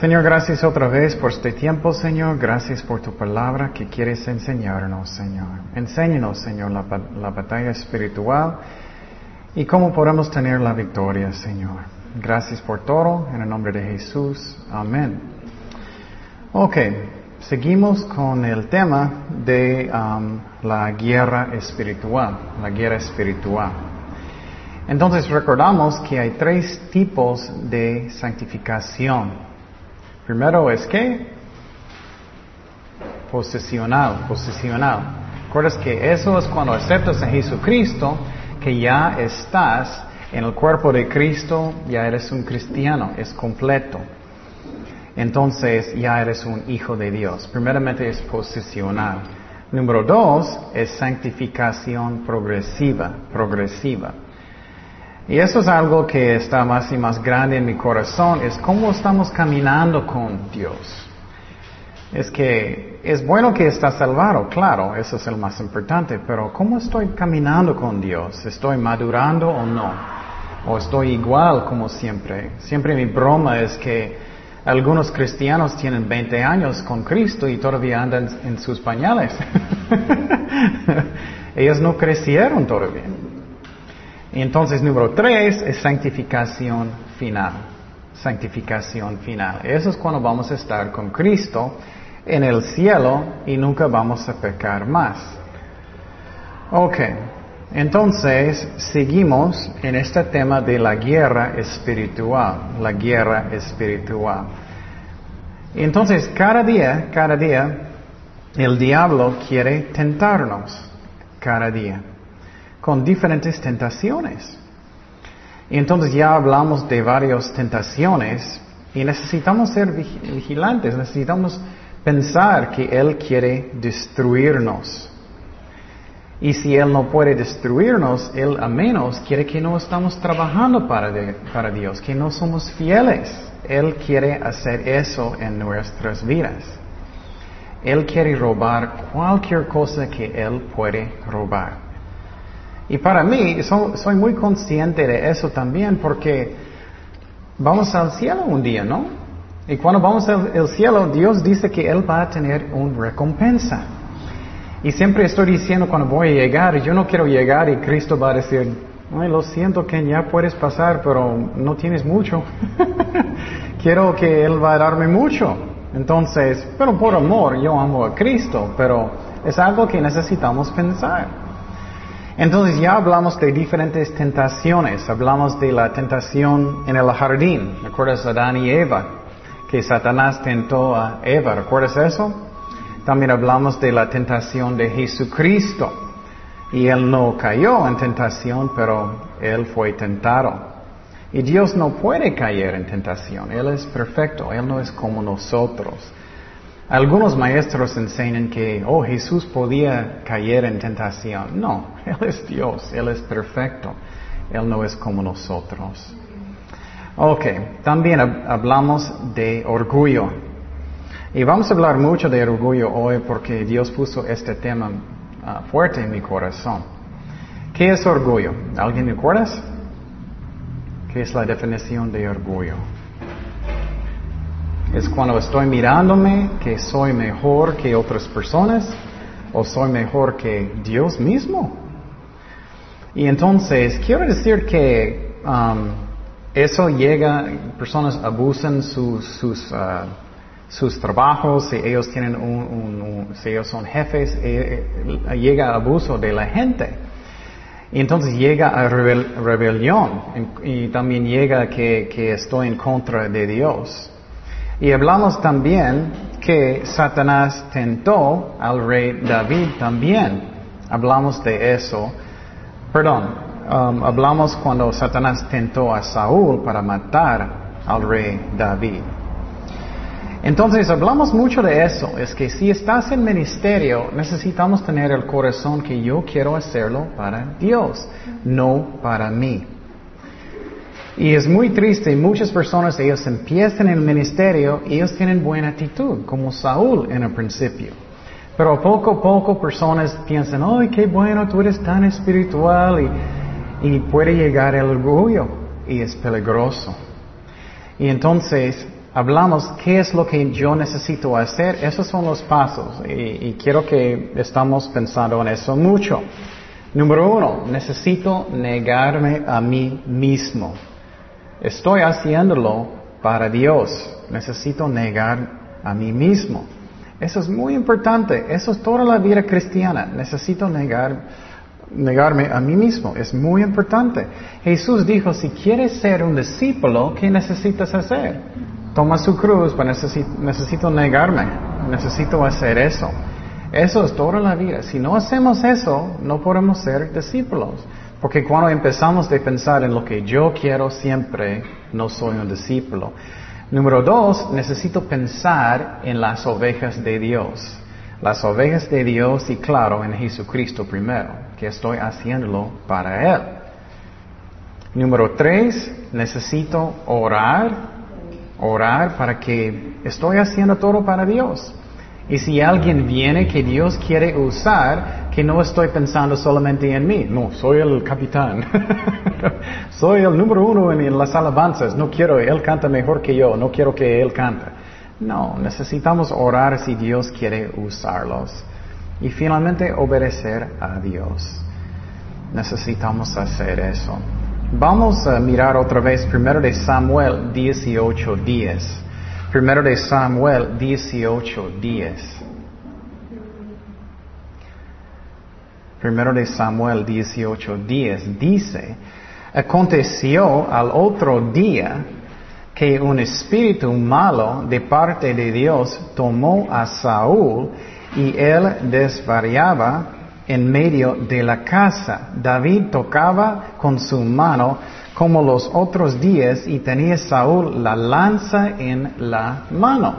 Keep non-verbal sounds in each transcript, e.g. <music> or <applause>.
Señor, gracias otra vez por este tiempo, Señor. Gracias por tu palabra que quieres enseñarnos, Señor. Enséñanos, Señor, la, la batalla espiritual y cómo podemos tener la victoria, Señor. Gracias por todo. En el nombre de Jesús. Amén. Ok. Seguimos con el tema de um, la guerra espiritual, la guerra espiritual. Entonces recordamos que hay tres tipos de santificación. Primero es que posicional, posicional. ¿Recuerdas que eso es cuando aceptas a Jesucristo, que ya estás en el cuerpo de Cristo, ya eres un cristiano, es completo entonces ya eres un hijo de Dios. Primeramente es posicional. Número dos es santificación progresiva, progresiva. Y eso es algo que está más y más grande en mi corazón, es cómo estamos caminando con Dios. Es que es bueno que estás salvado, claro, eso es el más importante, pero ¿cómo estoy caminando con Dios? ¿Estoy madurando o no? ¿O estoy igual como siempre? Siempre mi broma es que algunos cristianos tienen 20 años con Cristo y todavía andan en sus pañales. <laughs> Ellos no crecieron todavía. Entonces, número tres es santificación final. Santificación final. Eso es cuando vamos a estar con Cristo en el cielo y nunca vamos a pecar más. Ok. Entonces, seguimos en este tema de la guerra espiritual, la guerra espiritual. Entonces, cada día, cada día, el diablo quiere tentarnos, cada día, con diferentes tentaciones. Y entonces ya hablamos de varias tentaciones y necesitamos ser vigilantes, necesitamos pensar que Él quiere destruirnos. Y si Él no puede destruirnos, Él a menos quiere que no estamos trabajando para, para Dios, que no somos fieles. Él quiere hacer eso en nuestras vidas. Él quiere robar cualquier cosa que Él puede robar. Y para mí, soy muy consciente de eso también porque vamos al cielo un día, ¿no? Y cuando vamos al cielo, Dios dice que Él va a tener una recompensa. Y siempre estoy diciendo cuando voy a llegar, yo no quiero llegar y Cristo va a decir, Ay, lo siento que ya puedes pasar, pero no tienes mucho. <laughs> quiero que Él va a darme mucho. Entonces, pero por amor, yo amo a Cristo, pero es algo que necesitamos pensar. Entonces ya hablamos de diferentes tentaciones. Hablamos de la tentación en el jardín. ¿Recuerdas Adán y Eva? Que Satanás tentó a Eva. ¿Recuerdas eso? También hablamos de la tentación de Jesucristo. Y Él no cayó en tentación, pero Él fue tentado. Y Dios no puede caer en tentación. Él es perfecto. Él no es como nosotros. Algunos maestros enseñan que, oh, Jesús podía caer en tentación. No, <laughs> Él es Dios. Él es perfecto. Él no es como nosotros. Ok, también hablamos de orgullo. Y vamos a hablar mucho de orgullo hoy porque Dios puso este tema ah, fuerte en mi corazón. ¿Qué es orgullo? ¿Alguien me acuerdas? ¿Qué es la definición de orgullo? Es cuando estoy mirándome que soy mejor que otras personas o soy mejor que Dios mismo. Y entonces quiero decir que um, eso llega, personas abusan sus, sus ah, sus trabajos, si ellos tienen un, si ellos son jefes, eh, eh, llega abuso de la gente. Y entonces llega a rebelión y también llega que, que estoy en contra de Dios. Y hablamos también que Satanás tentó al rey David también. Hablamos de eso. Perdón, um, hablamos cuando Satanás tentó a Saúl para matar al rey David. Entonces hablamos mucho de eso, es que si estás en ministerio necesitamos tener el corazón que yo quiero hacerlo para Dios, no para mí. Y es muy triste, muchas personas, ellos empiezan el ministerio ellos tienen buena actitud, como Saúl en el principio. Pero poco a poco personas piensan, ¡ay, qué bueno, tú eres tan espiritual! Y, y puede llegar el orgullo y es peligroso. Y entonces hablamos qué es lo que yo necesito hacer. Esos son los pasos y quiero que estamos pensando en eso mucho. Número uno, necesito negarme a mí mismo. Estoy haciéndolo para Dios. Necesito negar a mí mismo. Eso es muy importante. Eso es toda la vida cristiana. Necesito negar, negarme a mí mismo. Es muy importante. Jesús dijo, si quieres ser un discípulo, ¿qué necesitas hacer? Toma su cruz, pero necesito, necesito negarme. Necesito hacer eso. Eso es toda la vida. Si no hacemos eso, no podemos ser discípulos. Porque cuando empezamos a pensar en lo que yo quiero siempre, no soy un discípulo. Número dos, necesito pensar en las ovejas de Dios. Las ovejas de Dios y claro, en Jesucristo primero, que estoy haciéndolo para Él. Número tres, necesito orar, orar para que estoy haciendo todo para Dios. Y si alguien viene que Dios quiere usar, que no estoy pensando solamente en mí, no, soy el capitán, <laughs> soy el número uno en, las alabanzas, no quiero, él canta mejor que yo, no quiero que él cante. No, necesitamos orar si Dios quiere usarlos. Y finalmente obedecer a Dios. Necesitamos hacer eso. Vamos a mirar otra vez primero de Samuel 18.10. Primero de Samuel 18.10. Primero de Samuel 18.10 dice, aconteció al otro día que un espíritu malo de parte de Dios tomó a Saúl y él desvariaba en medio de la casa. David tocaba con su mano como los otros días y tenía Saúl la lanza en la mano.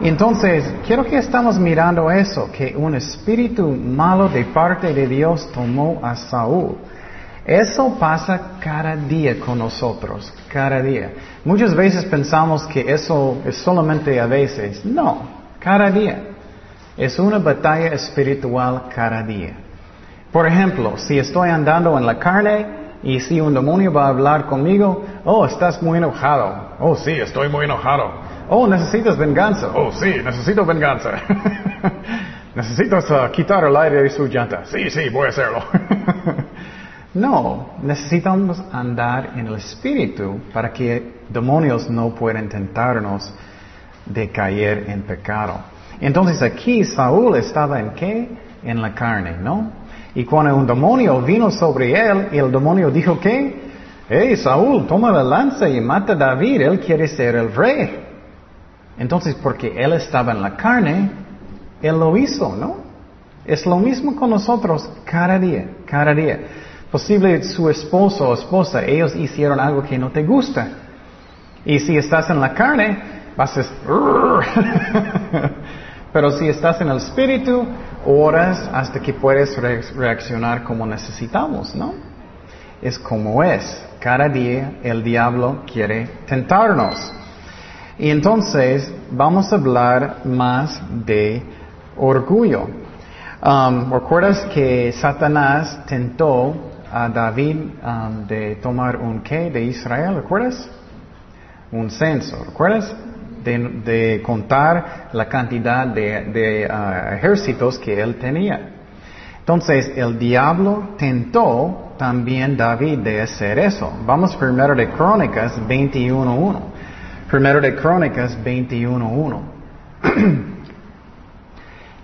Entonces, quiero que estamos mirando eso, que un espíritu malo de parte de Dios tomó a Saúl. Eso pasa cada día con nosotros, cada día. Muchas veces pensamos que eso es solamente a veces. No, cada día. Es una batalla espiritual cada día. Por ejemplo, si estoy andando en la carne y si un demonio va a hablar conmigo, oh, estás muy enojado. Oh, sí, estoy muy enojado. Oh, necesitas venganza. Oh, sí, necesito venganza. <laughs> necesitas uh, quitar el aire de su llanta. Sí, sí, voy a hacerlo. <laughs> No, necesitamos andar en el Espíritu para que demonios no puedan tentarnos de caer en pecado. Entonces aquí Saúl estaba en qué? En la carne, ¿no? Y cuando un demonio vino sobre él, y el demonio dijo que, hey Saúl, toma la lanza y mata a David, él quiere ser el rey. Entonces, porque él estaba en la carne, él lo hizo, ¿no? Es lo mismo con nosotros cada día, cada día. Posible su esposo o esposa, ellos hicieron algo que no te gusta. Y si estás en la carne, vas a... <laughs> <laughs> Pero si estás en el espíritu, oras hasta que puedes reaccionar como necesitamos, ¿no? Es como es. Cada día el diablo quiere tentarnos. Y entonces vamos a hablar más de orgullo. Um, ¿Recuerdas que Satanás tentó a David um, de tomar un qué de Israel, ¿recuerdas? Un censo, ¿recuerdas? De, contar la cantidad de, uh, ejércitos que él tenía. Entonces, el diablo tentó también David de hacer eso. Vamos primero de Crónicas 21.1. Primero de Crónicas 21.1. <clears throat>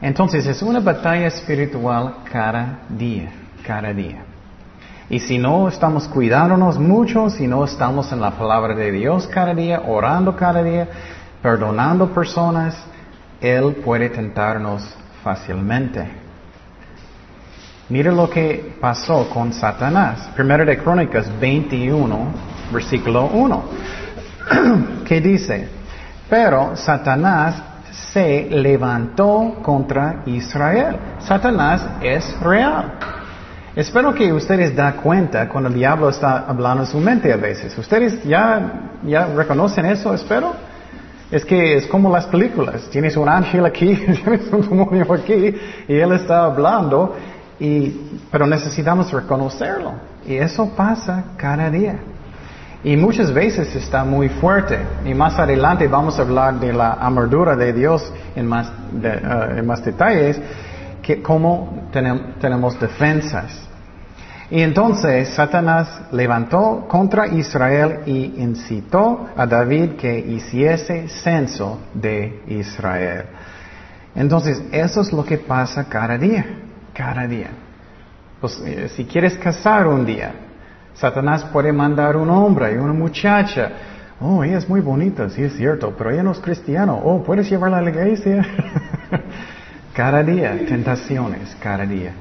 Entonces, es una batalla espiritual cada día, cada día. Y si no estamos cuidándonos mucho, si no estamos en la palabra de Dios cada día, orando cada día, perdonando personas, Él puede tentarnos fácilmente. Mira lo que pasó con Satanás. Primero de Crónicas 21, versículo 1. <clears throat> ¿Qué dice? Pero Satanás se levantó contra Israel. Satanás es real. Espero que ustedes den cuenta cuando el diablo está hablando en su mente a veces. ¿Ustedes ya, ya reconocen eso, espero? Es que es como las películas. Tienes un ángel aquí, <laughs> tienes un demonio aquí, y él está hablando, y, pero necesitamos reconocerlo. Y eso pasa cada día. Y muchas veces está muy fuerte. Y más adelante vamos a hablar de la armadura de Dios en más, uh, en más detalles, que cómo tenemos defensas. Y entonces Satanás levantó contra Israel y incitó a David que hiciese censo de Israel. Entonces, eso es lo que pasa cada día, cada día. Pues, eh, si quieres casar un día, Satanás puede mandar un hombre y una muchacha. Oh, ella es muy bonita, sí es cierto, pero ella no es cristiana. Oh, ¿puedes llevarla a la iglesia? <laughs> cada día, tentaciones, cada día.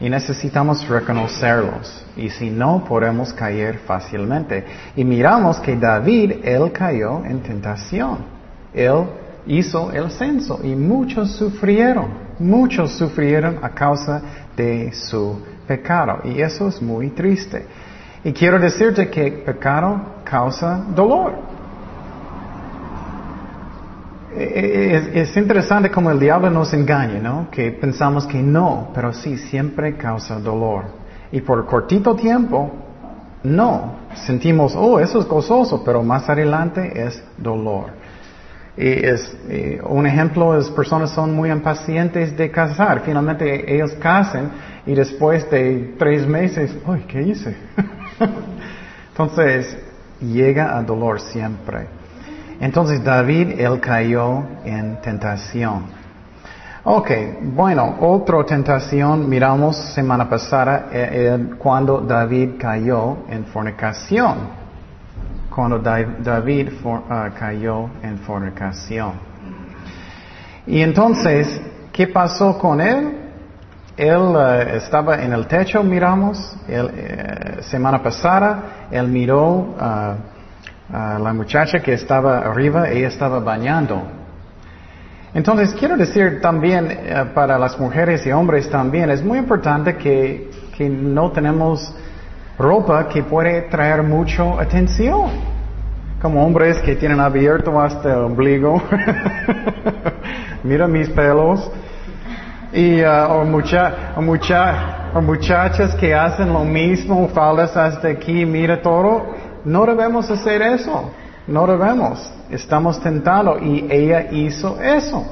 Y necesitamos reconocerlos. Y si no, podemos caer fácilmente. Y miramos que David, él cayó en tentación. Él hizo el censo y muchos sufrieron. Muchos sufrieron a causa de su pecado. Y eso es muy triste. Y quiero decirte que pecado causa dolor. Es, interesante como el diablo nos engaña, ¿no? Que pensamos que no, pero sí, siempre causa dolor. Y por cortito tiempo, no. Sentimos, oh, eso es gozoso, pero más adelante es dolor. Y es, un ejemplo es personas son muy impacientes de casar. Finalmente ellos casan y después de tres meses, uy, ¿qué hice? <laughs> Entonces llega a dolor siempre. Entonces David, él cayó en tentación. Ok, bueno, otra tentación miramos semana pasada eh, eh, cuando David cayó en fornicación. Cuando David ah, cayó en fornicación. Y entonces, ¿qué pasó con él? Él eh, estaba en el techo, miramos, semana pasada, él miró uh, la muchacha que estaba arriba, ella estaba bañando. Entonces, quiero decir también eh, para las mujeres y hombres también, es muy importante que, que no tenemos ropa que puede traer mucha atención. Como hombres que tienen abierto hasta el ombligo. <laughs> Mira mis pelos. Y, uh, o, mucha, o, mucha, o muchachas que hacen lo mismo, faldas hasta aquí, mira todo. No debemos hacer eso. No debemos. Estamos tentados y ella hizo eso.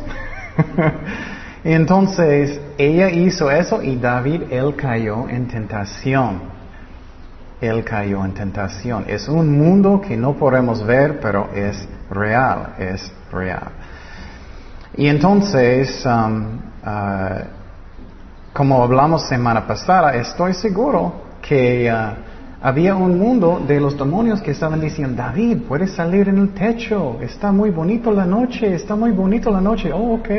<laughs> Entonces, ella hizo eso y David, él cayó en tentación. Él cayó en tentación. Es un mundo que no podemos ver, pero es real, es real. Y entonces, um, uh, como hablamos semana pasada, estoy seguro que uh, había un mundo de los demonios que estaban diciendo, David, puedes salir en el techo, está muy bonito la noche, está muy bonito la noche, oh, ok.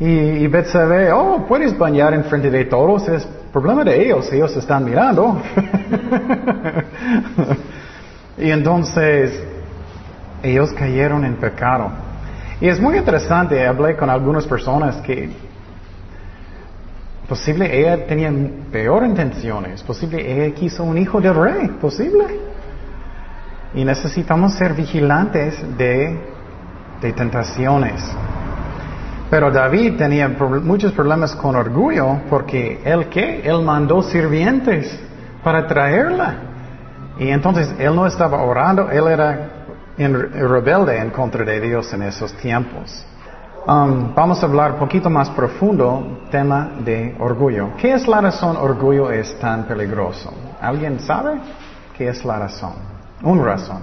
Y, y ve, oh, puedes bañar en frente de todos, es problema de ellos, ellos están mirando. <laughs> y entonces, ellos cayeron en pecado. Y es muy interesante, hablé con algunas personas que Posible ella tenía peor intenciones. Posible ella quiso un hijo del rey. Posible. Y necesitamos ser vigilantes de, de tentaciones. Pero David tenía muchos problemas con orgullo porque él qué? Él mandó sirvientes para traerla. Y entonces él no estaba orando, él era rebelde en contra de Dios en esos tiempos. Um, vamos a hablar un poquito más profundo tema de orgullo. ¿Qué es la razón orgullo es tan peligroso? ¿Alguien sabe qué es la razón? Una razón.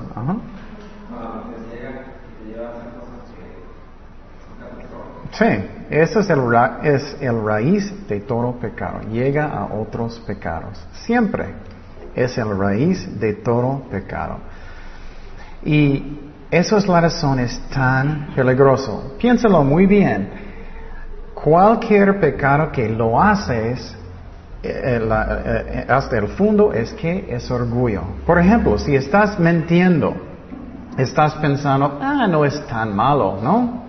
Sí, ese es el, es el raíz de todo pecado. Llega a otros pecados. Siempre es el raíz de todo pecado. Y eso es la razón, es tan peligroso. Piénsalo muy bien. Cualquier pecado que lo haces eh, eh, hasta el fondo es que es orgullo. Por ejemplo, si estás mintiendo, estás pensando, ah, no es tan malo, ¿no?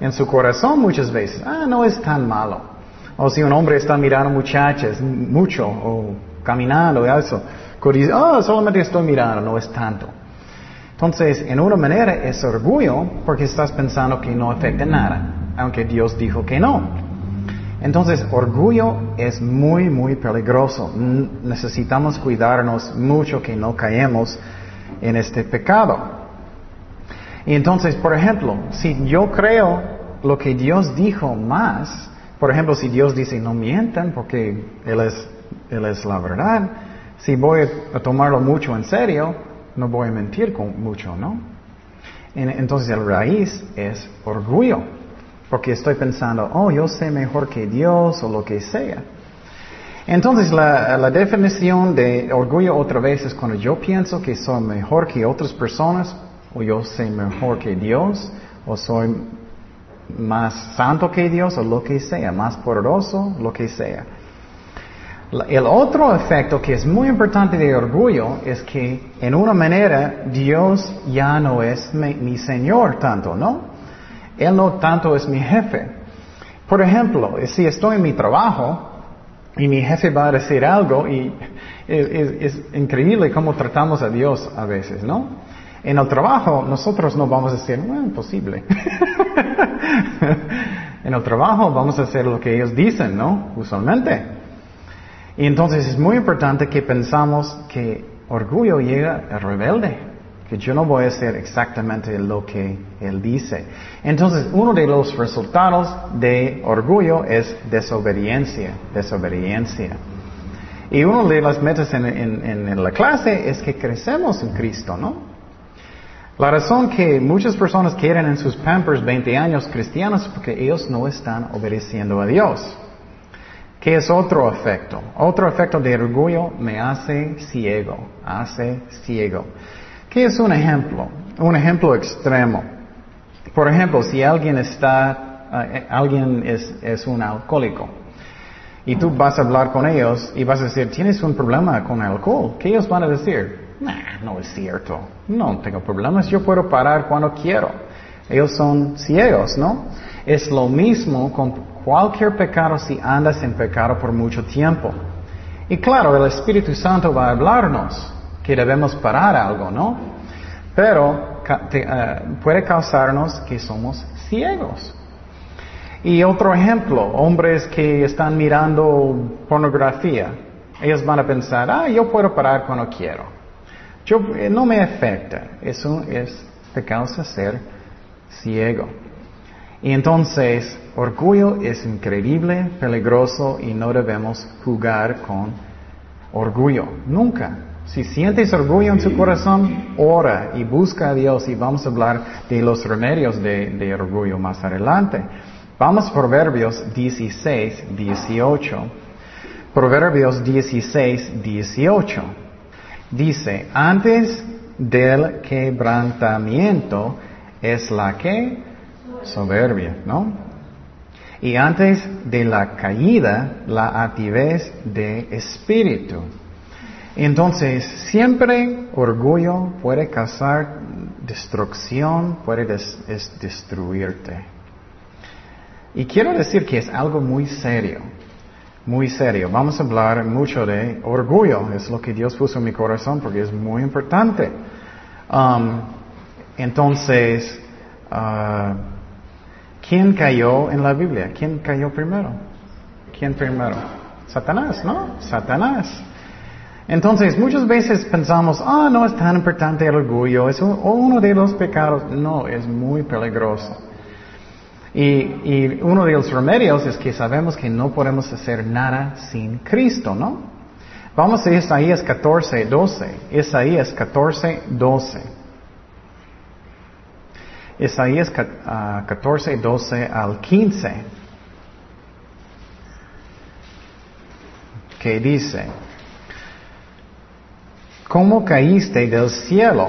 En su corazón muchas veces, ah, no es tan malo. O si un hombre está mirando muchachas mucho, o caminando, y eso, dice, oh, solamente estoy mirando, no es tanto. Entonces, en una manera es orgullo porque estás pensando que no afecta nada, aunque Dios dijo que no. Entonces, orgullo es muy, muy peligroso. Necesitamos cuidarnos mucho que no caemos en este pecado. Y entonces, por ejemplo, si yo creo lo que Dios dijo más, por ejemplo, si Dios dice no mientan porque Él es, Él es la verdad, si voy a tomarlo mucho en serio, no voy a mentir con mucho, ¿no? Entonces el raíz es orgullo, porque estoy pensando, oh, yo sé mejor que Dios o lo que sea. Entonces la, la, definición de orgullo otra vez es cuando yo pienso que soy mejor que otras personas, o yo sé mejor que Dios, o soy más santo que Dios, o lo que sea, más poderoso, lo que sea. El otro efecto que es muy importante de orgullo es que en una manera Dios ya no es mi, Señor tanto, ¿no? Él no tanto es mi jefe. Por ejemplo, si estoy en mi trabajo y mi jefe va a decir algo y es, increíble cómo tratamos a Dios a veces, ¿no? En el trabajo nosotros no vamos a decir, bueno, imposible. <laughs> en el trabajo vamos a hacer lo que ellos dicen, ¿no? Usualmente. Y entonces es muy importante que pensamos que orgullo llega al rebelde, que yo no voy a hacer exactamente lo que él dice. Entonces, uno de los resultados de orgullo es desobediencia, desobediencia. Y una de las metas en, en la clase es que crecemos en Cristo, ¿no? La razón que muchas personas quieren en sus pampers 20 años cristianos es porque ellos no están obedeciendo a Dios. ¿Qué es otro efecto? Otro efecto de orgullo me hace ciego, hace ciego. ¿Qué es un ejemplo? Un ejemplo extremo. Por ejemplo, si alguien está, eh, alguien es, es un alcohólico y tú vas a hablar con ellos y vas a decir, tienes un problema con alcohol, ¿qué ellos van a decir? Nah, no es cierto, no tengo problemas, yo puedo parar cuando quiero. Ellos son ciegos, ¿no? Es lo mismo con cualquier pecado si andas en pecado por mucho tiempo. Y claro, el Espíritu Santo va a hablarnos que debemos parar algo, ¿no? Pero eh, puede causarnos que somos ciegos. Y otro ejemplo, hombres que están mirando pornografía, ellos van a pensar, ah, yo puedo parar cuando quiero. Yo, eh, no me afecta. Eso es, te causa ser ciego. Y entonces, orgullo es increíble, peligroso y no debemos jugar con orgullo. Nunca. Si sientes orgullo en su corazón, ora y busca a Dios y vamos a hablar de los remedios de, orgullo más adelante. Vamos a Proverbios 16, 18. Proverbios 16, 18. Dice, antes del quebrantamiento es la que soberbia, ¿no? Y antes de la caída, la altivez de espíritu. Entonces, siempre orgullo puede causar destrucción, puede destruirte. Y quiero decir que es algo muy serio, muy serio. Vamos a hablar mucho de orgullo, es lo que Dios puso en mi corazón porque es muy importante. Um, entonces, uh, ¿Quién cayó en la Biblia? ¿Quién cayó primero? ¿Quién primero? Satanás, ¿no? Satanás. Entonces, muchas veces pensamos, ah, no es tan importante el orgullo, es uno de los pecados. No, es muy peligroso. Y, uno de los remedios es que sabemos que no podemos hacer nada sin Cristo, ¿no? Vamos a Isaías 14, 12. Isaías 14, 12. Isaías 14, 12 ah, al 15, que dice, ¿cómo caíste del cielo,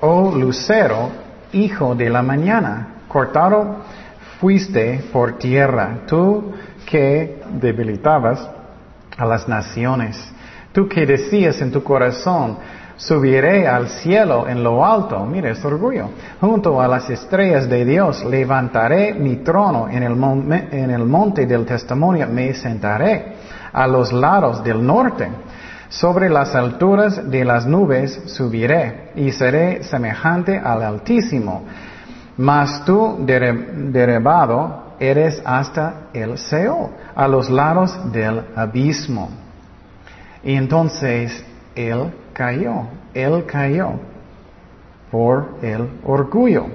oh lucero, hijo de la mañana? Cortado fuiste por tierra, tú que debilitabas a las naciones, tú que decías en tu corazón, Subiré al cielo en lo alto, mire, es orgullo. Junto a las estrellas de Dios levantaré mi trono en el, monte del testimonio, me sentaré a los lados del norte. Sobre las alturas de las nubes subiré y seré semejante al Altísimo. Mas tú, derribado, eres hasta el Seol, a los lados del abismo. Y entonces él cayó, él cayó. por el orgullo.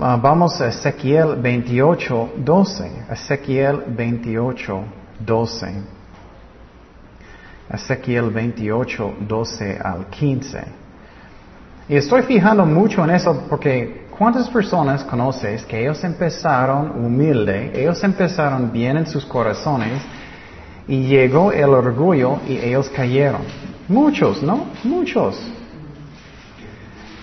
Ah, vamos a Ezequiel 28, 12. Ezequiel 28, 12. Ezequiel 28, 12 al 15. Y estoy fijando mucho en eso porque ¿cuántas personas conoces que ellos empezaron humilde, ellos empezaron bien en sus corazones y llegó el orgullo y ellos cayeron? Muchos, ¿no? Muchos.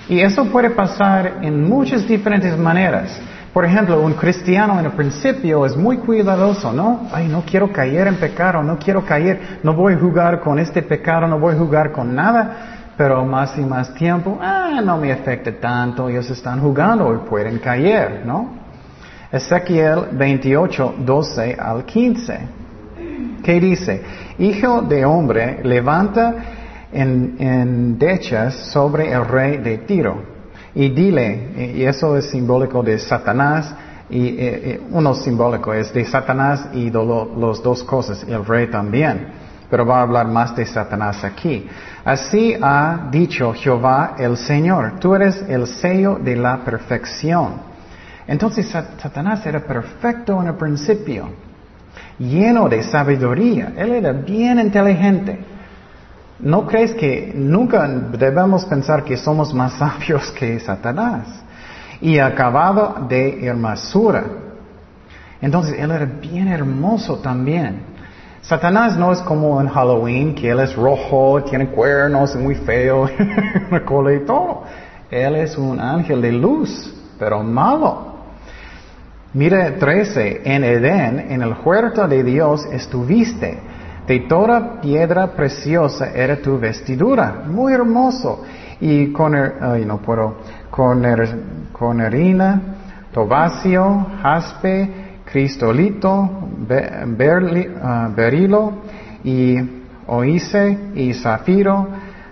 Y eso puede pasar en muchas diferentes maneras. Por ejemplo, un cristiano en el principio es muy cuidadoso, ¿no? Ay, no quiero caer en pecado, no quiero caer, no voy a jugar con este pecado, no voy a jugar con nada, pero más y más tiempo, ah, no me afecta tanto, ellos están jugando y pueden caer, ¿no? Ezequiel 28, 12 al 15. ¿Qué dice? Hijo de hombre, levanta en, en sobre el rey de Tiro y dile, y eso es simbólico de Satanás, y uno simbólico es de Satanás y de los dos cosas, el rey también. Pero va a hablar más de Satanás aquí. Así ha dicho Jehová el Señor, tú eres el sello de la perfección. Entonces Satanás era perfecto en el principio, lleno de sabiduría, él era bien inteligente. ¿No crees que nunca debemos pensar que somos más <laughs> sabios que Satanás? Y acabado de hermosura. Entonces, él era bien hermoso también. Satanás no es como en Halloween, que él es rojo, tiene cuernos, muy feo, <laughs> una cola y todo. Él es un ángel de luz, pero malo. Mire 13, en Edén, en el huerto de Dios estuviste de toda piedra preciosa era tu vestidura, muy hermoso. Y con, ay, no puedo, con, harina, tobacio, jaspe, cristolito, ah, berilo y oíse y zafiro,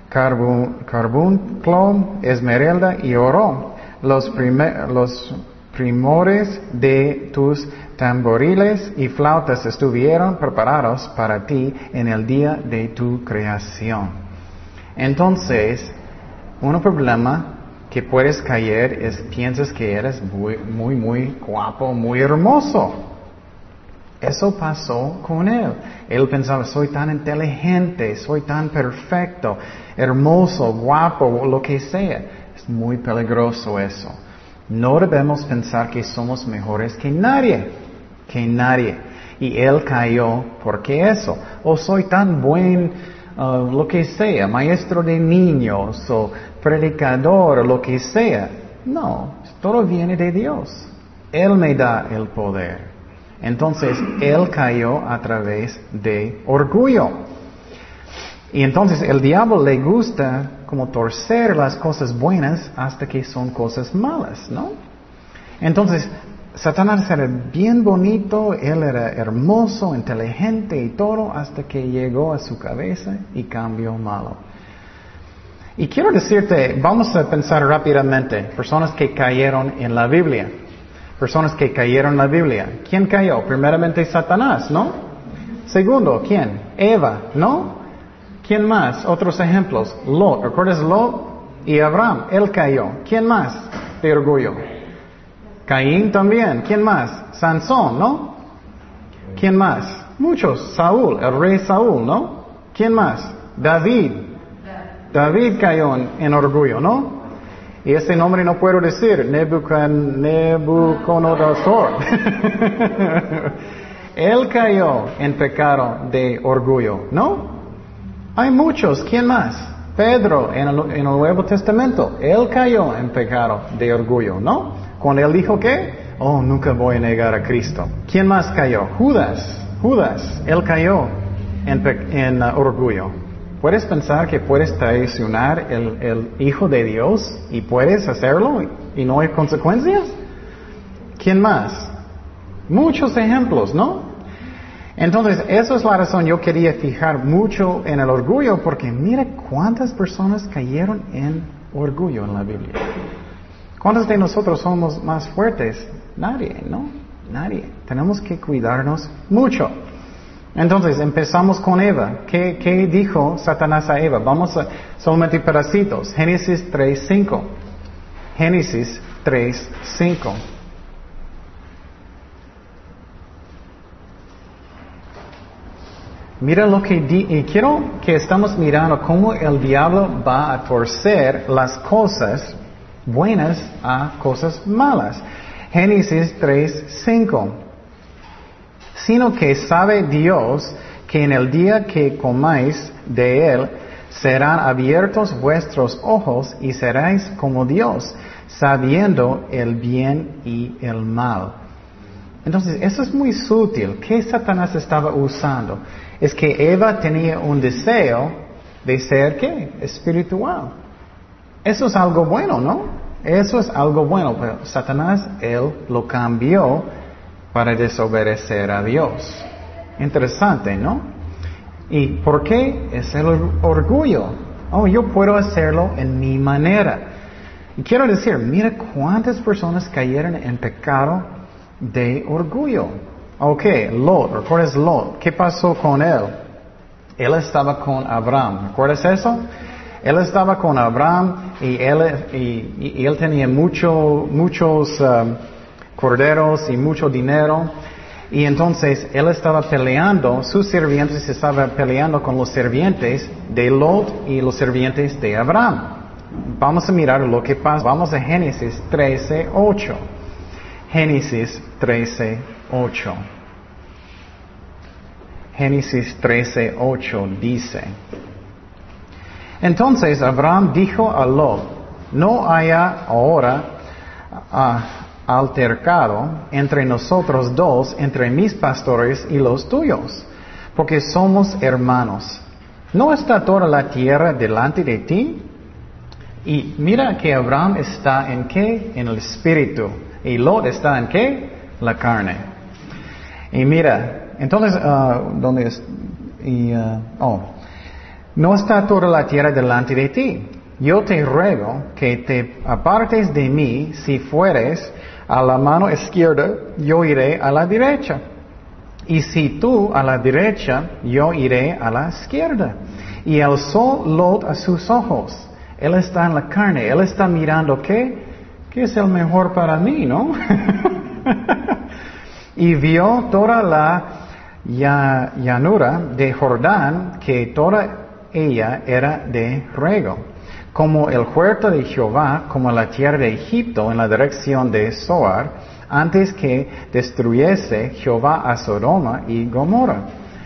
carbunclo, esmeralda y oro. Los, los primores de tus tamboriles y flautas estuvieron preparados para ti en el día de tu creación. Entonces, un problema que puedes caer es piensas que eres muy, muy, muy guapo, muy hermoso. Eso pasó con él. Él pensaba, soy tan inteligente, soy tan perfecto, hermoso, guapo, lo que sea. Es muy peligroso eso. No debemos pensar que somos mejores que nadie que nadie. Y él cayó porque eso. O soy tan buen, uh, lo que sea, maestro de niños o predicador, lo que sea. No, todo viene de Dios. Él me da el poder. Entonces, él cayó a través de orgullo. Y entonces el diablo le gusta como torcer las cosas buenas hasta que son cosas malas, ¿no? Entonces, Satanás era bien bonito, él era hermoso, inteligente y todo, hasta que llegó a su cabeza y cambió malo. Y quiero decirte, vamos a pensar rápidamente, personas que cayeron en la Biblia. Personas que cayeron en la Biblia. ¿Quién cayó? Primeramente Satanás, ¿no? Segundo, ¿quién? Eva, ¿no? ¿Quién más? Otros ejemplos. Lot, ¿recuerdas Lot? Y Abraham, él cayó. ¿Quién más? De orgullo. Caín también. ¿Quién más? Sansón, ¿no? ¿Quién más? Muchos. Saúl, el rey Saúl, ¿no? ¿Quién más? David. David cayó en, orgullo, ¿no? Y ese nombre no puedo decir, Nebuchadnezzar. <laughs> Él cayó en pecado de orgullo, ¿no? Hay muchos, ¿quién más? Pedro en el, Nuevo Testamento, él cayó en pecado de orgullo, ¿no? Cuando él dijo que, oh, nunca voy a negar a Cristo. ¿Quién más cayó? Judas. Judas. Él cayó en, uh, orgullo. ¿Puedes pensar que puedes traicionar el, el Hijo de Dios y puedes hacerlo y no hay consecuencias? ¿Quién más? Muchos ejemplos, ¿no? Entonces, esa es la razón yo quería fijar mucho en el orgullo, porque mira cuántas personas cayeron en orgullo en la Biblia. ¿Cuántos de nosotros somos más fuertes? Nadie, ¿no? Nadie. Tenemos que cuidarnos mucho. Entonces empezamos con Eva. ¿Qué, ¿Qué, dijo Satanás a Eva? Vamos a solamente pedacitos. Génesis 3.5. Génesis 3.5. Mira lo que di y quiero que estamos mirando cómo el diablo va a torcer las cosas buenas a cosas malas. Génesis 3.5 sino que sabe Dios que en el día que comáis de él serán abiertos vuestros ojos y seréis como Dios, sabiendo el bien y el mal. Entonces, eso es muy sutil. ¿Qué Satanás estaba usando? Es que Eva tenía un deseo de ser qué? Espiritual. Eso es algo bueno, ¿no? Eso es algo bueno, pero Satanás, él lo cambió para desobedecer a Dios. Interesante, ¿no? ¿Y por qué? Es el orgullo. Oh, yo puedo hacerlo en mi manera. Y quiero decir, mira cuántas personas cayeron en pecado de orgullo. Ok, Lot, ¿recuerdas Lot? ¿Qué pasó con él? Él estaba con Abraham, ¿recuerdas eso? Él estaba con Abraham y él, y, él tenía mucho, muchos um, corderos y mucho dinero. Y entonces él estaba peleando, sus sirvientes estaban peleando con los sirvientes de Lot y los sirvientes de Abraham. Vamos a mirar lo que pasa. Vamos a Génesis 13, 8. Génesis 13, 8. Génesis 13, 8 dice. Entonces Abraham dijo a Lot, no haya ahora ah, altercado entre nosotros dos, entre mis pastores y los tuyos, porque somos hermanos. ¿No está toda la tierra delante de ti? Y mira que Abraham está en qué? En el espíritu. Y Lot está en qué? La carne. Y mira, entonces, uh, ¿dónde es? Y, uh, oh, no está toda la tierra delante de ti. Yo te ruego que te apartes de mí si fueres a la mano izquierda, yo iré a la derecha. Y si tú a la derecha, yo iré a la izquierda. Y alzó Lot a sus ojos. Él está en la carne, él está mirando qué, qué es el mejor para mí, ¿no? <laughs> y vio toda la llanura de Jordán, que toda ella era de rego como el huerto de Jehová, como la tierra de Egipto en la dirección de Zoar, antes que destruyese Jehová a Sodoma y Gomorra.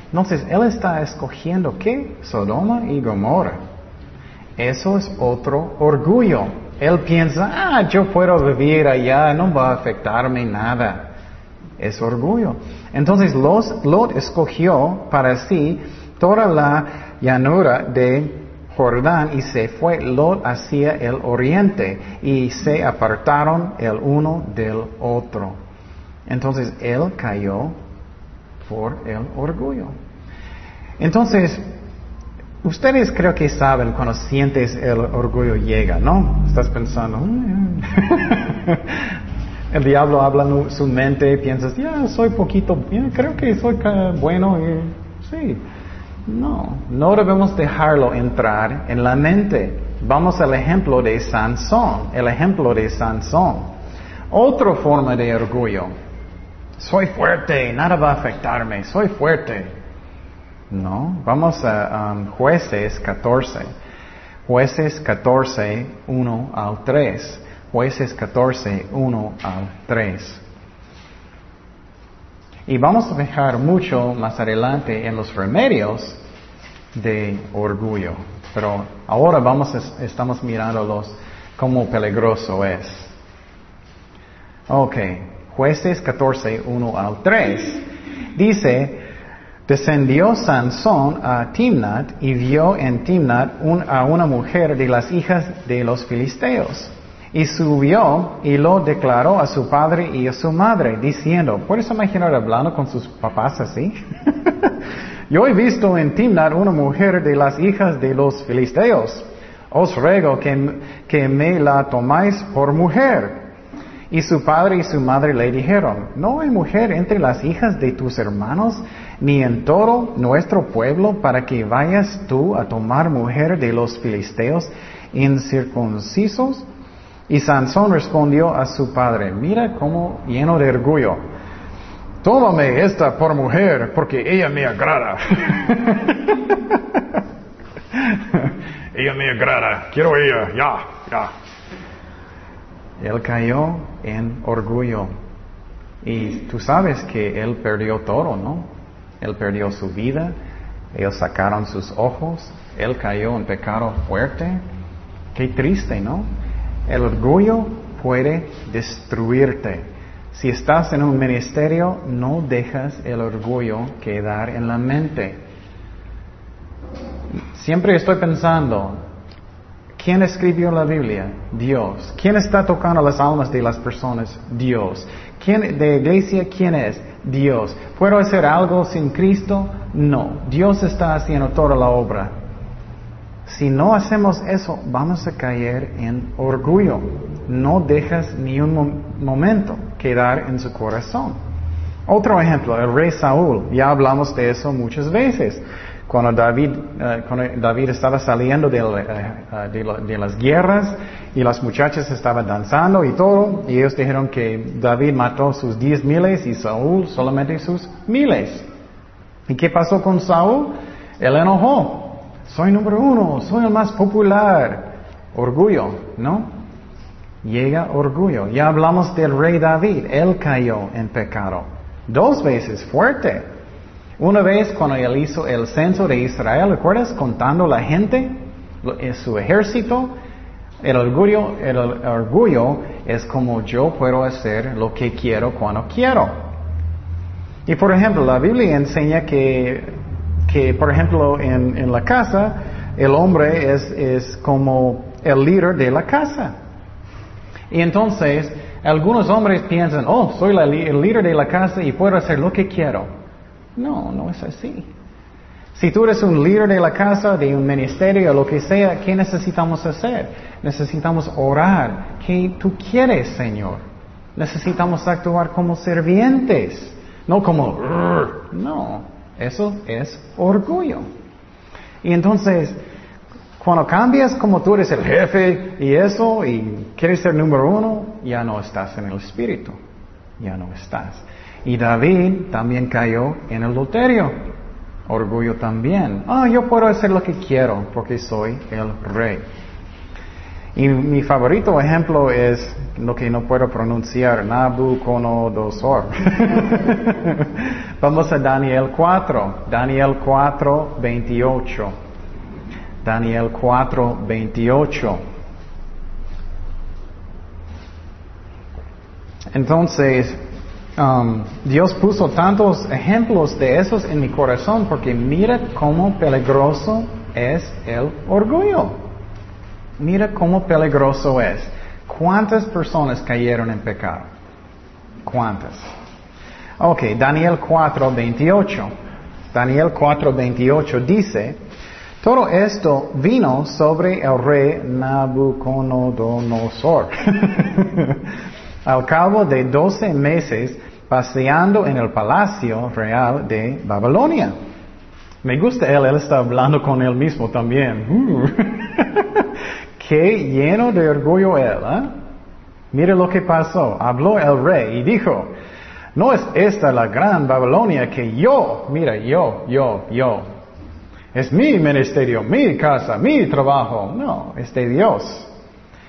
Entonces, Él está escogiendo qué? Sodoma y Gomorra. Eso es otro orgullo. Él piensa, ah, yo puedo vivir allá, no va a afectarme nada. Es orgullo. Entonces, Lot escogió para sí toda la llanura de Jordán y se fue Lot hacia el oriente y se apartaron el uno del otro. Entonces él cayó por el orgullo. Entonces, ustedes creo que saben cuando sientes el orgullo llega, ¿no? Estás pensando, mm". <laughs> el diablo habla en su mente piensas, ya soy poquito, creo que soy bueno sí. No, no debemos dejarlo entrar en la mente. Vamos al ejemplo de Sansón, el ejemplo de Sansón. Otra forma de orgullo. Soy fuerte, nada va a afectarme, soy fuerte. No, vamos a um, jueces 14. Jueces 14, 1 al 3. Jueces 14, 1 al 3. Y vamos a dejar mucho más adelante en los remedios de orgullo. Pero ahora vamos, estamos mirándolos como peligroso es. Ok, jueces 14, 1 al 3. Dice, descendió Sansón a Timnat y vio en Timnat a una mujer de las hijas de los filisteos. Y subió y lo declaró a su padre y a su madre, diciendo, ¿puedes imaginar hablando con sus papás así? <laughs> Yo he visto en Timnat una mujer de las hijas de los filisteos. Os ruego que, que me la tomáis por mujer. Y su padre y su madre le dijeron, no hay mujer entre las hijas de tus hermanos, ni en todo nuestro pueblo, para que vayas tú a tomar mujer de los filisteos incircuncisos. Y Sansón respondió a su padre, mira cómo lleno de orgullo, tómame esta por mujer, porque ella me agrada. <laughs> ella me agrada, quiero ella, ya, ya. Él cayó en orgullo. Y tú sabes que él perdió todo, ¿no? Él perdió su vida, ellos sacaron sus ojos, él cayó en pecado fuerte. Qué triste, ¿no? El orgullo puede destruirte. Si estás en un ministerio, no dejas el orgullo quedar en la mente. Siempre estoy pensando, ¿quién escribió la Biblia? Dios. ¿Quién está tocando las almas de las personas? Dios. ¿Quién de iglesia? ¿Quién es? Dios. ¿Puedo hacer algo sin Cristo? No. Dios está haciendo toda la obra. Si no hacemos eso, vamos a caer en orgullo. No dejas ni un momento quedar en su corazón. Otro ejemplo, el rey Saúl. Ya hablamos de eso muchas veces. Cuando David, eh, cuando David estaba saliendo de, eh, eh, de, las guerras y las muchachas estaban danzando y todo, y ellos dijeron que David mató sus diez miles y Saúl solamente sus miles. ¿Y qué pasó con Saúl? Él enojó. Soy número uno, soy el más popular. Orgullo, ¿no? Llega orgullo. Ya hablamos del rey David. Él cayó en pecado. Dos veces, fuerte. Una vez cuando él hizo el censo de Israel, ¿recuerdas? Contando la gente, su ejército. El orgullo, el orgullo es como yo puedo hacer lo que quiero cuando quiero. Y por ejemplo, la Biblia enseña que que, por ejemplo, en, la casa, el hombre es, es como el líder de la casa. Y entonces, algunos hombres piensan, oh, soy el líder de la casa y puedo hacer lo que quiero. No, no es así. Si tú eres un líder de la casa, de un ministerio, lo que sea, ¿qué necesitamos hacer? Necesitamos orar. ¿Qué tú quieres, Señor? Necesitamos actuar como servientes, no como, no. Eso es orgullo. Y entonces, cuando cambias como tú eres el jefe y eso, y quieres ser número uno, ya no estás en el espíritu. Ya no estás. Y David también cayó en el adulterio. Orgullo también. Ah, yo puedo hacer lo que quiero porque soy el rey. Y mi favorito ejemplo es lo que no puedo pronunciar, Nabucodonosor. <laughs> Vamos a Daniel 4, Daniel 4, 28. Daniel 4, 28. Entonces, um, Dios puso tantos ejemplos de esos en mi corazón porque mira cómo peligroso es el orgullo. Mira cómo peligroso es. ¿Cuántas personas cayeron en pecado? ¿Cuántas? Ok, Daniel 4, 28. Daniel 4, 28 dice, todo esto vino sobre el rey Nabucodonosor. <laughs> Al cabo de doce meses, paseando en el palacio real de Babilonia. Me gusta él, él está hablando con él mismo también. Uh. <laughs> Qué lleno de orgullo él. ¿eh? Mire lo que pasó. Habló el rey y dijo, no es esta la gran Babilonia que yo, mira, yo, yo, yo. Es mi ministerio, mi casa, mi trabajo. No, es de Dios.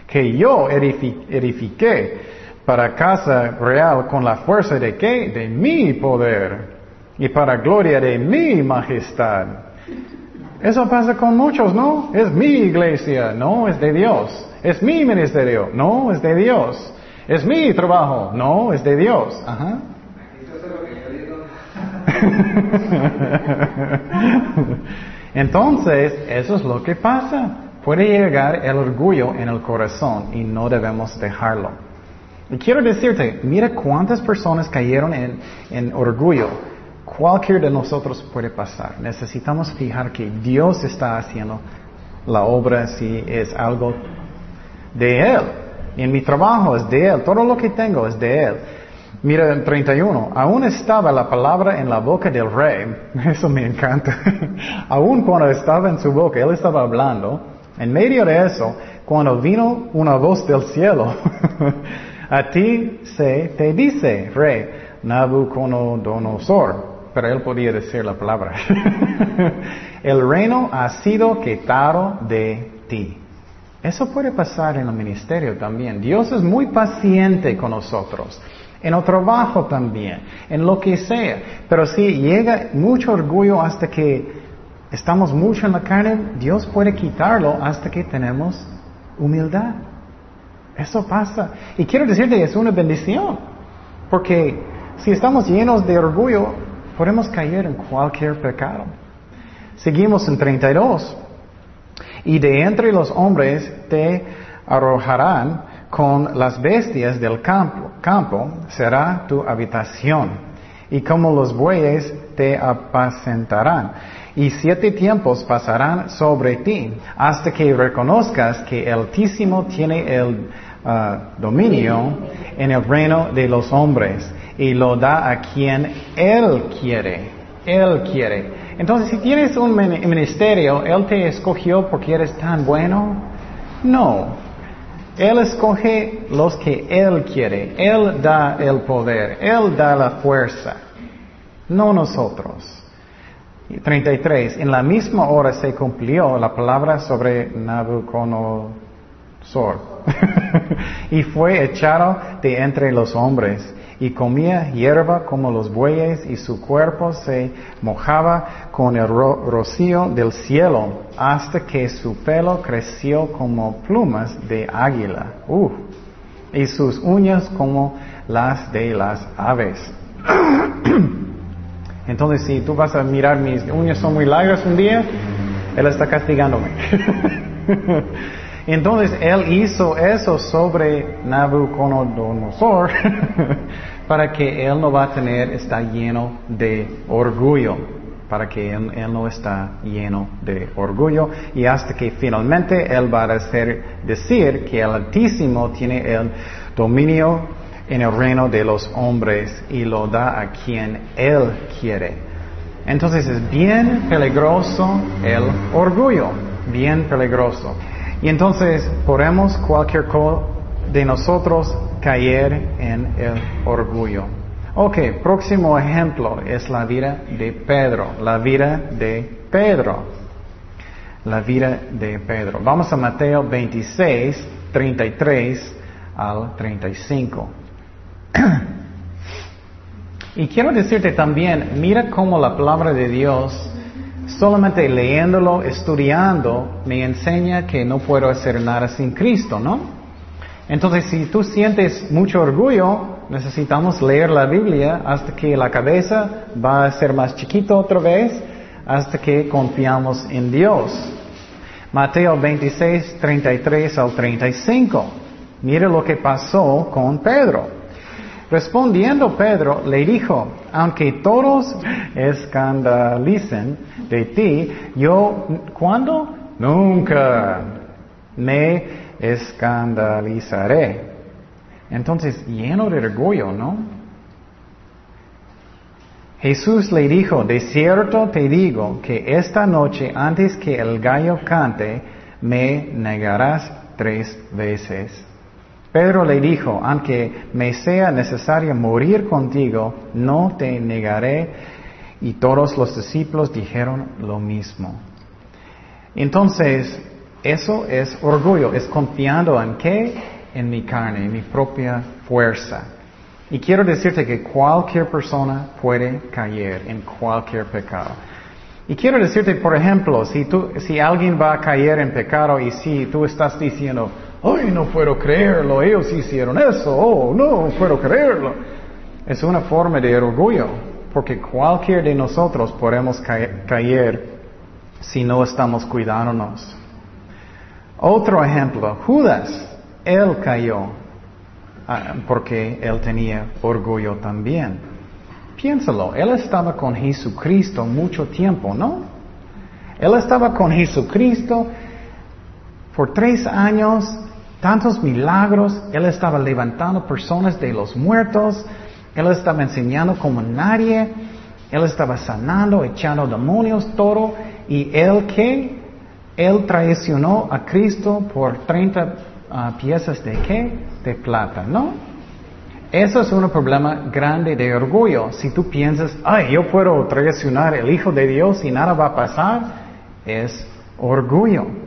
Que yo edifiqué para casa real con la fuerza de qué? De mi poder. Y para gloria de mi majestad. Eso pasa con muchos, ¿no? Es mi iglesia, no, es de Dios. Es mi ministerio, no, es de Dios. Es mi trabajo, no, es de Dios. Ajá. <laughs> Entonces, eso es lo que pasa. Puede llegar el orgullo en el corazón y no debemos dejarlo. Y quiero decirte, mira cuántas personas cayeron en, en orgullo Cualquier de nosotros puede pasar. Necesitamos fijar que Dios está haciendo la obra si es algo de Él. Y en mi trabajo es de Él. Todo lo que tengo es de Él. Mira en 31, aún estaba la palabra en la boca del rey, <laughs> eso me encanta, <laughs> aún cuando estaba en su boca, él estaba hablando, en medio de eso, cuando vino una voz del cielo, <laughs> a ti se te dice, rey Nabucodonosor, pero él podía decir la palabra, <laughs> el reino ha sido quitado de ti. Eso puede pasar en el ministerio también. Dios es muy paciente con nosotros en el trabajo también, en lo que sea. Pero si llega mucho orgullo hasta que estamos mucho en la carne, Dios puede quitarlo hasta que tenemos humildad. Eso pasa. Y quiero decirte, es una bendición. Porque si estamos llenos de orgullo, podemos caer en cualquier pecado. Seguimos en 32. Y de entre los hombres te arrojarán con las bestias del campo, campo será tu habitación, y como los bueyes te apacentarán. Y siete tiempos pasarán sobre ti, hasta que reconozcas que el Altísimo tiene el ah, dominio en el reino de los hombres, y lo da a quien Él quiere. Él quiere. Entonces, si tienes un ministerio, Él te escogió porque eres tan bueno. No, él escoge los que Él quiere. Él da el poder. Él da la fuerza. No nosotros. 33. En la misma hora se cumplió la palabra sobre Nabucodonosor. <laughs> y fue echado de entre los hombres y comía hierba como los bueyes y su cuerpo se mojaba con el rocío del cielo hasta que su pelo creció como plumas de águila y sus uñas como las de las aves. <clears throat> Entonces, si tú vas a mirar mis uñas son muy largas un día, Él está castigándome. <laughs> Entonces él hizo eso sobre Nabucodonosor <laughs> para que él no va a tener, está lleno de orgullo, para que él, no está lleno de orgullo y hasta que finalmente él va a hacer, decir que el Altísimo tiene el dominio en el reino de los hombres y lo da a quien él quiere. Entonces es bien peligroso el orgullo, bien peligroso. Y entonces podemos cualquier cosa de nosotros caer en el orgullo. Ok, próximo ejemplo es la vida de Pedro, la vida de Pedro, la vida de Pedro. Vamos a Mateo 26, 33 al 35. <clears throat> y quiero decirte también, mira cómo la palabra de Dios solamente leyéndolo, estudiando, me enseña que no puedo hacer nada sin Cristo, ¿no? Entonces, si tú sientes mucho orgullo, necesitamos leer la Biblia hasta que la cabeza va a ser más chiquito otra vez, hasta que confiamos en Dios. Mateo 26, 33 al 35. Mire lo que pasó con Pedro. Respondiendo Pedro le dijo, aunque todos escandalicen de ti, yo, ¿cuándo? Nunca me escandalizaré. Entonces, lleno de orgullo, ¿no? Jesús le dijo, de cierto te digo que esta noche antes que el gallo cante, me negarás tres veces. Pedro le dijo, aunque me sea necesario morir contigo, no te negaré. Y todos los discípulos dijeron lo mismo. Entonces, eso es orgullo, es confiando en qué? En mi carne, en mi propia fuerza. Y quiero decirte que cualquier persona puede caer en cualquier pecado. Y quiero decirte, por ejemplo, si, tú, si alguien va a caer en pecado y si tú estás diciendo, ¡ay, no puedo creerlo! Ellos hicieron eso, ¡oh, no puedo creerlo! Es una forma de orgullo, porque cualquier de nosotros podemos caer si no estamos cuidándonos. Otro ejemplo, Judas, él cayó ah, porque él tenía orgullo también. Piénsalo, él estaba con Jesucristo mucho tiempo, ¿no? Él estaba con Jesucristo por tres años Tantos milagros, Él estaba levantando personas de los muertos, Él estaba enseñando como nadie, Él estaba sanando, echando demonios, todo, y Él que, Él traicionó a Cristo por 30 ah, piezas de qué? De plata, ¿no? Eso es un problema grande de orgullo. Si tú piensas, ay, yo puedo traicionar el Hijo de Dios y nada va a pasar, es orgullo.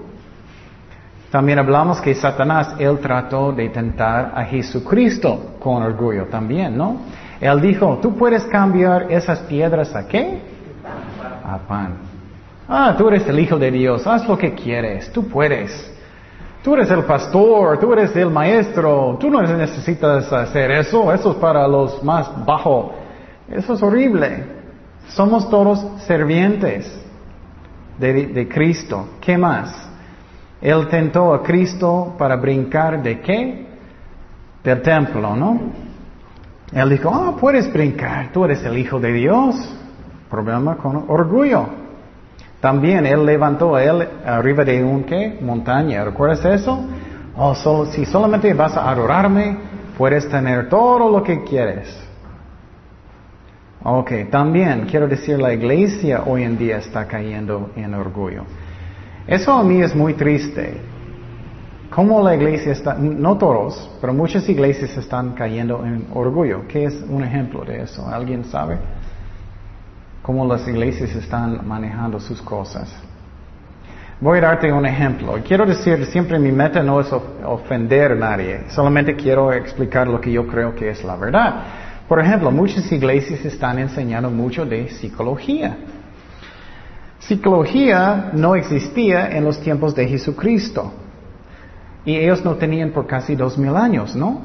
También hablamos que Satanás, él trató de tentar a Jesucristo con orgullo también, ¿no? Él dijo, tú puedes cambiar esas piedras a qué? A pan. Ah, tú eres el Hijo de Dios, haz lo que quieres, tú puedes. Tú eres el pastor, tú eres el maestro, tú no necesitas hacer eso, eso es para los más bajos. Eso es horrible. Somos todos servientes de, de, Cristo. ¿Qué más? Él tentó a Cristo para brincar de qué? Del templo, ¿no? Él dijo, ah, puedes brincar, tú eres el Hijo de Dios. Problema con orgullo. También él levantó a él arriba de un qué? Montaña. ¿Recuerdas eso? Oh, si solamente vas a adorarme, puedes tener todo lo que quieres. Ok, también quiero decir, la iglesia hoy en día está cayendo en orgullo. Eso a mí es muy triste. Como la iglesia está, no todos, pero muchas iglesias están cayendo en orgullo. ¿Qué es un ejemplo de eso? ¿Alguien sabe? cómo las iglesias están manejando sus cosas. Voy a darte un ejemplo. Quiero decir, siempre mi meta no es ofender a nadie, solamente quiero explicar lo que yo creo que es la verdad. Por ejemplo, muchas iglesias están enseñando mucho de psicología. Psicología no existía en los tiempos de Jesucristo. Y ellos no tenían por casi dos mil años, ¿no?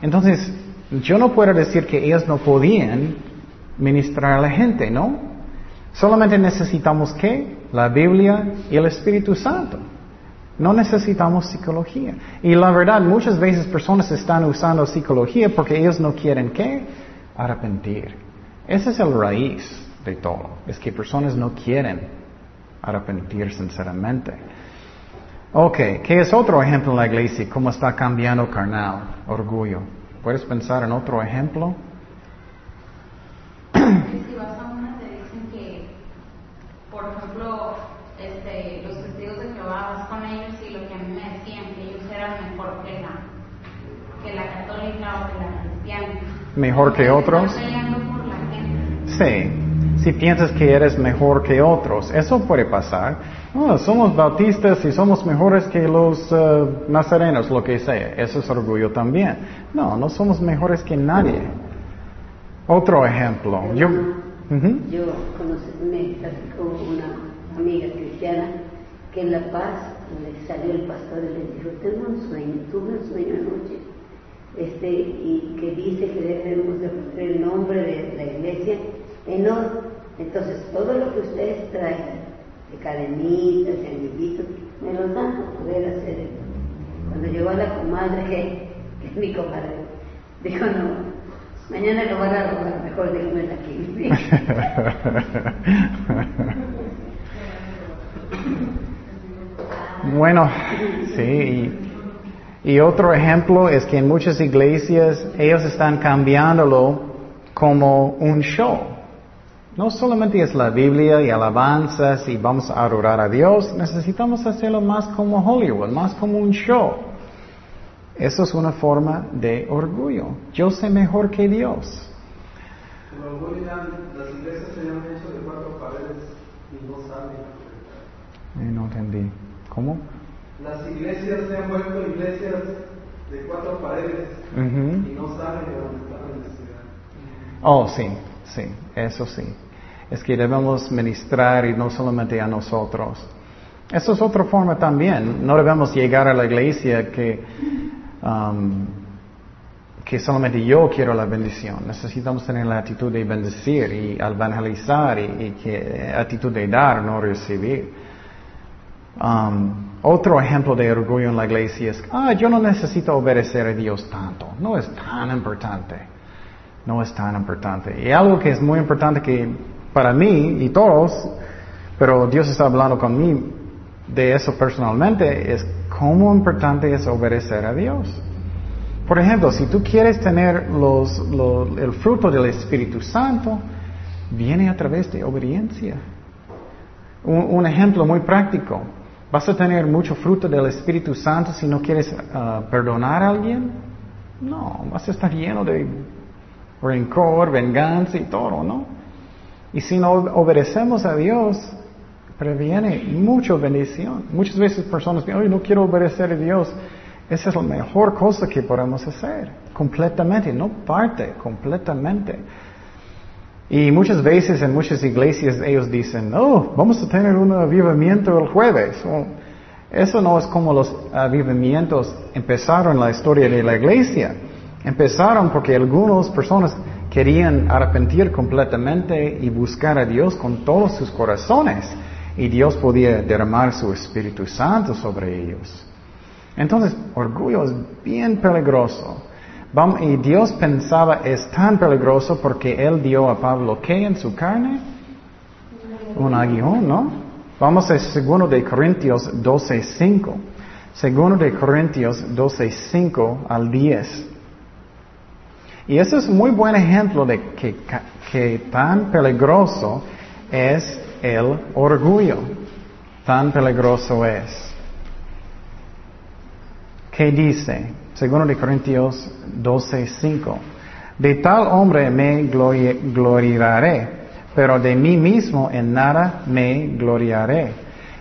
Entonces, yo no puedo decir que ellos no podían ministrar a la gente, ¿no? Solamente necesitamos qué? La Biblia y el Espíritu Santo. No necesitamos psicología. Y la verdad, muchas veces personas están usando psicología porque ellos no quieren qué? Arrepentir. Ese es el raíz de todo. Es que personas no quieren arrepentir sinceramente. Ok, ¿qué es otro ejemplo en la iglesia? ¿Cómo está cambiando carnal? Orgullo. ¿Puedes pensar en otro ejemplo? si vas a una te dicen que, por ejemplo, este, los testigos de Jehová vas con ellos y lo que a mí me decían, que ellos eran mejor que la, que la católica o que la cristiana. ¿Mejor que otros? Por la gente. Sí. Si piensas que eres mejor que otros, eso puede pasar. Oh, somos bautistas y somos mejores que los uh, nazarenos, lo que sea. Eso es orgullo también. No, no somos mejores que nadie. Otro ejemplo. Yo, yo conocí, me con una amiga cristiana que en La Paz le salió el pastor y le dijo, tengo un sueño, tuve un sueño anoche, este, y que dice que debemos de poner el nombre de la iglesia en oro. Entonces, todo lo que ustedes traen, de cadenitas, de anillitos, me los dan para poder hacer eso. Cuando llegó la comadre, <laughs> que es mi comadre, dijo, no, Mañana lo van a robar, mejor aquí. <laughs> bueno, sí. Y, otro ejemplo es que en muchas iglesias ellos están cambiándolo como un show. No solamente es la Biblia y alabanzas y vamos a adorar a Dios, necesitamos hacerlo más como Hollywood, más como un show. Eso es una forma de orgullo. Yo sé mejor que Dios. las iglesias se han hecho de cuatro paredes y no saben. Eh, no entendí. ¿Cómo? Las iglesias se han vuelto iglesias de cuatro paredes y no saben de dónde está la necesidad. Oh, sí, sí, eso sí. Es que debemos ministrar y no solamente a nosotros. Eso es otra forma también. No debemos llegar a la iglesia que Um, que solamente yo quiero la bendición. Necesitamos tener la actitud de bendecir y evangelizar y, que actitud de dar, no recibir. Um, otro ejemplo de orgullo en la iglesia es, ah, yo no necesito obedecer a Dios tanto. No es tan importante. No es tan importante. Y algo que es muy importante que para mí y todos, pero Dios está hablando conmigo de eso personalmente, es cómo importante es obedecer a Dios. Por ejemplo, si tú quieres tener los, el fruto del Espíritu Santo, viene a través de obediencia. Un, ejemplo muy práctico. ¿Vas a tener mucho fruto del Espíritu Santo si no quieres ah, perdonar a alguien? No, vas a estar lleno de rencor, venganza y todo, ¿no? Y si no obedecemos a Dios, previene mucha bendición. Muchas veces personas dicen, no quiero obedecer a Dios. Esa es la mejor cosa que podemos hacer, completamente, no parte, completamente. Y muchas veces en muchas iglesias ellos dicen, oh, vamos a tener un avivamiento el jueves. eso no es como los avivamientos empezaron en la historia de la iglesia. Empezaron porque algunas personas querían arrepentir completamente y buscar a Dios con todos sus corazones. Y Dios podía derramar su Espíritu Santo sobre ellos. Entonces, orgullo es bien peligroso. Y Dios pensaba es tan peligroso porque Él dio a Pablo ¿qué en su carne? Un aguijón, ¿no? Vamos a 2 de Corintios 12.5. 2 de Corintios 12.5 al 10. Y eso es muy buen ejemplo de que, que tan peligroso es el orgullo. Tan peligroso es. ¿Qué dice? Segundo de Corintios 12, 5. De tal hombre me gloriaré, pero de mí mismo en nada me gloriaré,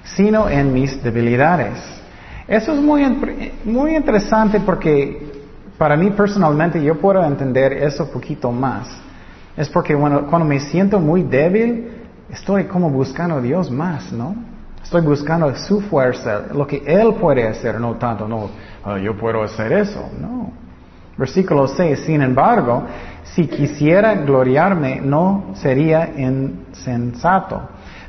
sino en mis debilidades. Eso es muy, muy interesante porque para mí personalmente yo puedo entender eso poquito más. Es porque cuando me siento muy débil, estoy como buscando a Dios más, ¿no? Estoy buscando su fuerza, lo que Él puede hacer, no tanto, no, ah, yo puedo hacer eso, no. Versículo 6, sin embargo, si quisiera gloriarme, no sería insensato,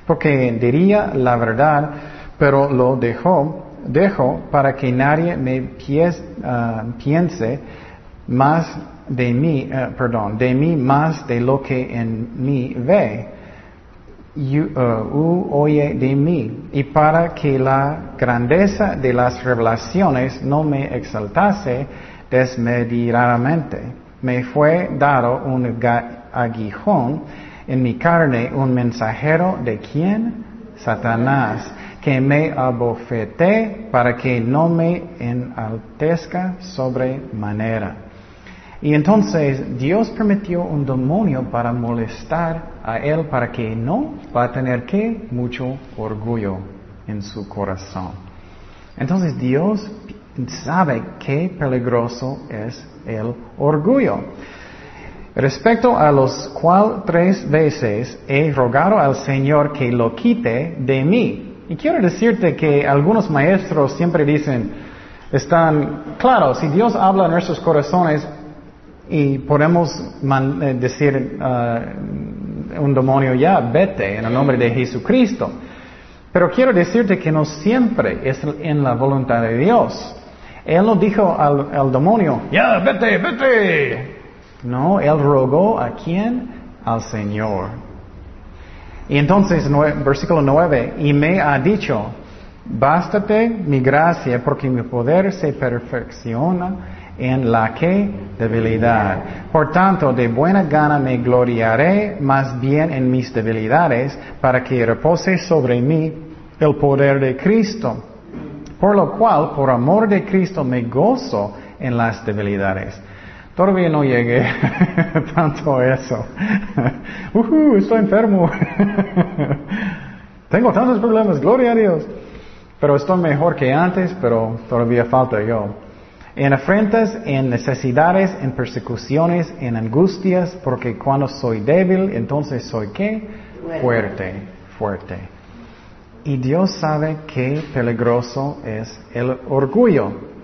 porque diría la verdad, pero lo dejó, dejo para que nadie me ah, piense más de mí, ah, perdón, de mí más de lo que en mí ve. Uh, oye de mí, y para que la grandeza de las revelaciones no me exaltase desmedidamente, me fue dado un aguijón en mi carne, un mensajero de quién? Satanás, que me abofeté para que no me enaltezca sobremanera. Y entonces Dios permitió un demonio para molestar a él para que no va a tener que mucho orgullo en su corazón. Entonces Dios sabe qué peligroso es el orgullo. Respecto a los cual tres veces he rogado al Señor que lo quite de mí. Y quiero decirte que algunos maestros siempre dicen, están, claro, si Dios habla en nuestros corazones, y podemos eh, decir uh, un demonio ya, vete en el nombre de Jesucristo. Pero quiero decirte que no siempre es en la voluntad de Dios. Él no dijo al, demonio, ya, vete, vete. No, él rogó a quién? Al Señor. Y entonces, versículo 9, y me ha dicho, bástate mi gracia porque mi poder se perfecciona en la que debilidad. Por tanto, de buena gana me gloriaré más bien en mis debilidades, para que repose sobre mí el poder de Cristo. Por lo cual, por amor de Cristo, me gozo en las debilidades. Todavía no llegué <laughs> tanto a eso. <laughs> uh, estoy enfermo. <laughs> Tengo tantos problemas, gloria a Dios. Pero estoy mejor que antes, pero todavía falta yo en afrentas, en necesidades, en persecuciones, en angustias, porque cuando soy débil, entonces soy qué? Fuerte, fuerte. Y Dios sabe qué peligroso es el orgullo.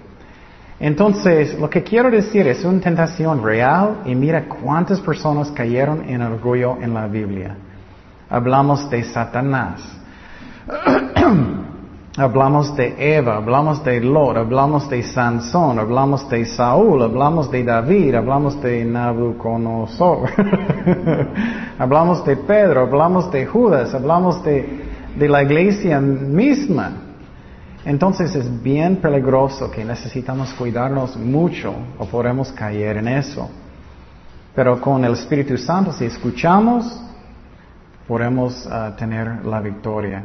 Entonces, lo que quiero decir es una tentación real y mira cuántas personas cayeron en orgullo en la Biblia. Hablamos de Satanás. <clears throat> Hablamos de Eva, hablamos de Lot, hablamos de Sansón, hablamos de Saúl, hablamos de David, hablamos de Nabucodonosor, <laughs> hablamos de Pedro, hablamos de Judas, hablamos de, de la iglesia misma. Entonces es bien peligroso que necesitamos cuidarnos mucho o podemos caer en eso. Pero con el Espíritu Santo, si escuchamos, podemos ah, tener la victoria.